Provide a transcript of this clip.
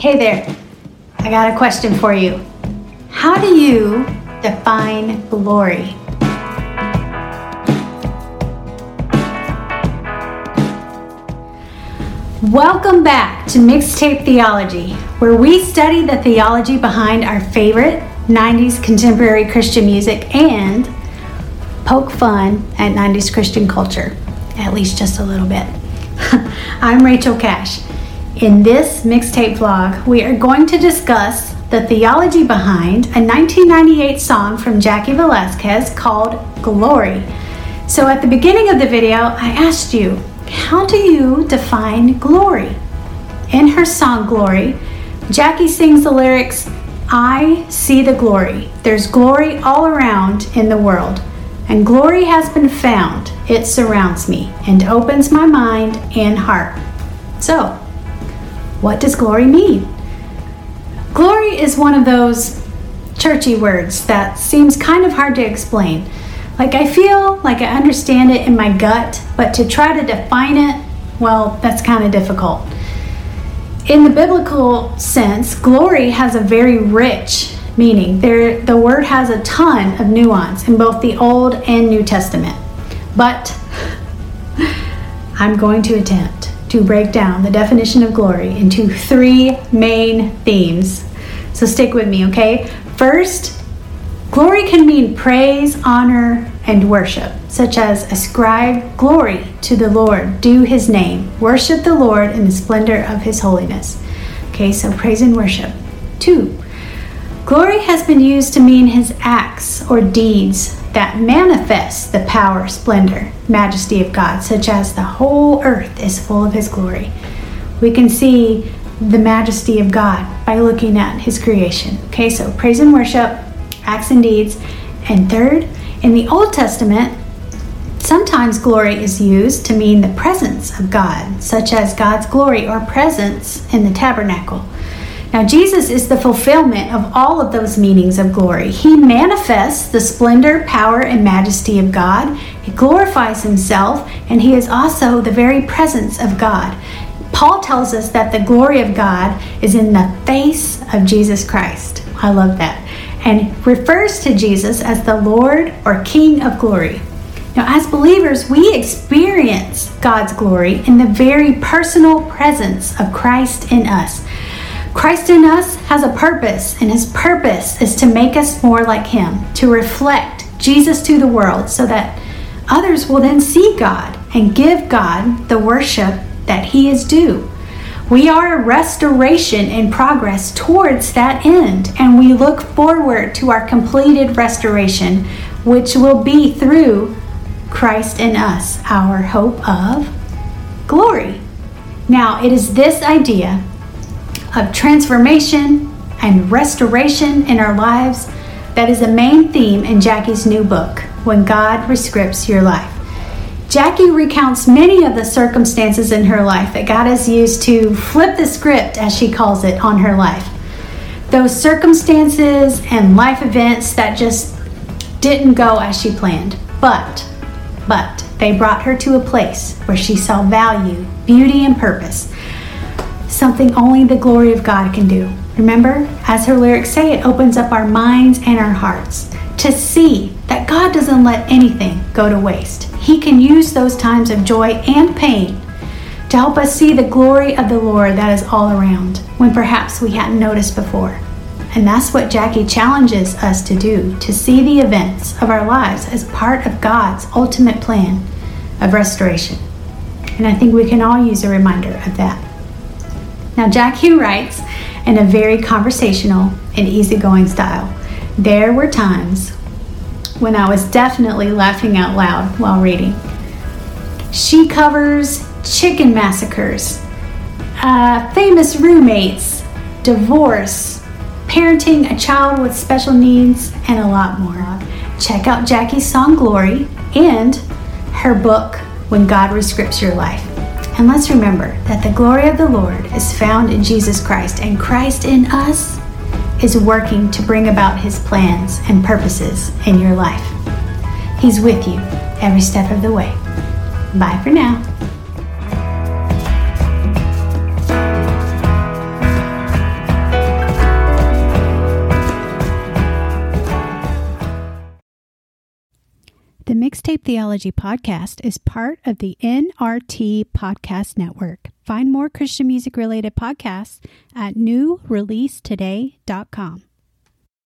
Hey there, I got a question for you. How do you define glory? Welcome back to Mixtape Theology, where we study the theology behind our favorite 90s contemporary Christian music and poke fun at 90s Christian culture, at least just a little bit. I'm Rachel Cash. In this mixtape vlog, we are going to discuss the theology behind a 1998 song from Jaci Velasquez called Glory. So, at the beginning of the video, I asked you, how do you define glory? In her song Glory, Jaci sings the lyrics, I see the glory. There's glory all around in the world, and glory has been found. It surrounds me and opens my mind and heart. So, what does glory mean? Glory is one of those churchy words that seems kind of hard to explain. Like, I feel like I understand it in my gut, but to try to define it, well, that's kind of difficult. In the biblical sense, glory has a very rich meaning. There, the word has a ton of nuance in both the Old and New Testament. But I'm going to attempt to break down the definition of glory into three main themes. So stick with me, okay? First, glory can mean praise, honor, and worship, such as ascribe glory to the Lord, due his name, worship the Lord in the splendor of his holiness. Okay, so praise and worship. Two, glory has been used to mean his acts or deeds that manifests the power, splendor, majesty of God, such as the whole earth is full of His glory. We can see the majesty of God by looking at His creation. Okay, so praise and worship, acts and deeds. And third, in the Old Testament, sometimes glory is used to mean the presence of God, such as God's glory or presence in the tabernacle. Now, Jesus is the fulfillment of all of those meanings of glory. He manifests the splendor, power, and majesty of God. He glorifies himself, and he is also the very presence of God. Paul tells us that the glory of God is in the face of Jesus Christ. I love that. And refers to Jesus as the Lord or King of glory. Now, as believers, we experience God's glory in the very personal presence of Christ in us. Christ in us has a purpose, and his purpose is to make us more like him, to reflect Jesus to the world so that others will then see God and give God the worship that he is due. We are a restoration in progress towards that end, and we look forward to our completed restoration, which will be through Christ in us, our hope of glory. Now, it is this idea of transformation and restoration in our lives that is a main theme in Jaci's new book, When God Rescripts Your Life. Jaci recounts many of the circumstances in her life that God has used to flip the script, as she calls it, on her life. Those circumstances and life events that just didn't go as she planned. But, but, they brought her to a place where she saw value, beauty, and purpose something only the glory of God can do. Remember, as her lyrics say, it opens up our minds and our hearts to see that God doesn't let anything go to waste. He can use those times of joy and pain to help us see the glory of the Lord that is all around when perhaps we hadn't noticed before. And that's what Jaci challenges us to do to see the events of our lives as part of God's ultimate plan of restoration. And I think we can all use a reminder of that. Now, Jaci writes in a very conversational and easygoing style. There were times when I was definitely laughing out loud while reading. She covers chicken massacres, uh, famous roommates, divorce, parenting a child with special needs, and a lot more. Check out Jaci's song Glory and her book When God Rescripts Your Life. And let's remember that the glory of the Lord is found in Jesus Christ, and Christ in us is working to bring about his plans and purposes in your life. He's with you every step of the way. Bye for now. The Mixtape Theology Podcast is part of the NRT Podcast Network. Find more Christian music related podcasts at newreleasetoday.com.